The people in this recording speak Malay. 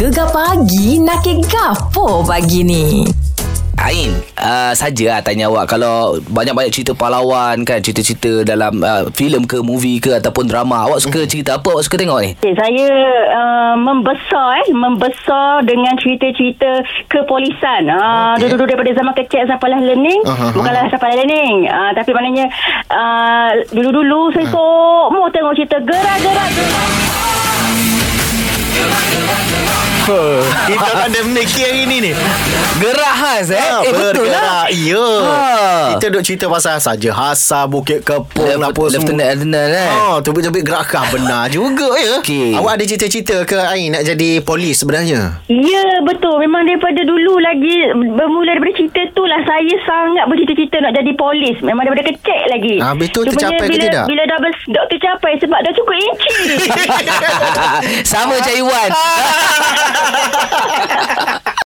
Gegar pagi nak ke gapo pagi ni? Ain, uh, saja lah tanya awak kalau banyak-banyak cerita pahlawan kan, cerita-cerita dalam uh, filem ke movie ke ataupun drama, awak suka cerita apa awak suka tengok ni? Okay, saya uh, membesar eh membesar dengan cerita-cerita kepolisan. Ah okay. dulu-dulu daripada zaman kecil sampai lah learning, Aha. bukanlah sampai learning. Ah tapi maknanya uh, dulu-dulu saya sok mau tengok cerita gerak-gerak. Kita kan ada memiliki hari ni ni Gerak Has eh? Ha, eh betul lah. Ya Ha. Kita duk cerita pasal Saja Hasa Bukit Kepung Lef- apa Lieutenant semua Adnan eh. Ha, tubik-tubik gerakan benar juga ya. Okey. Awak ada cita-cita ke Ain nak jadi polis sebenarnya? Ya betul memang daripada dulu lagi bermula daripada cerita tu lah saya sangat bercita-cita nak jadi polis memang daripada kecil lagi. Ah, betul tercapai ke bila, tidak? Bila dah bes, dok tercapai sebab dah cukup inci. Sama Cik Iwan.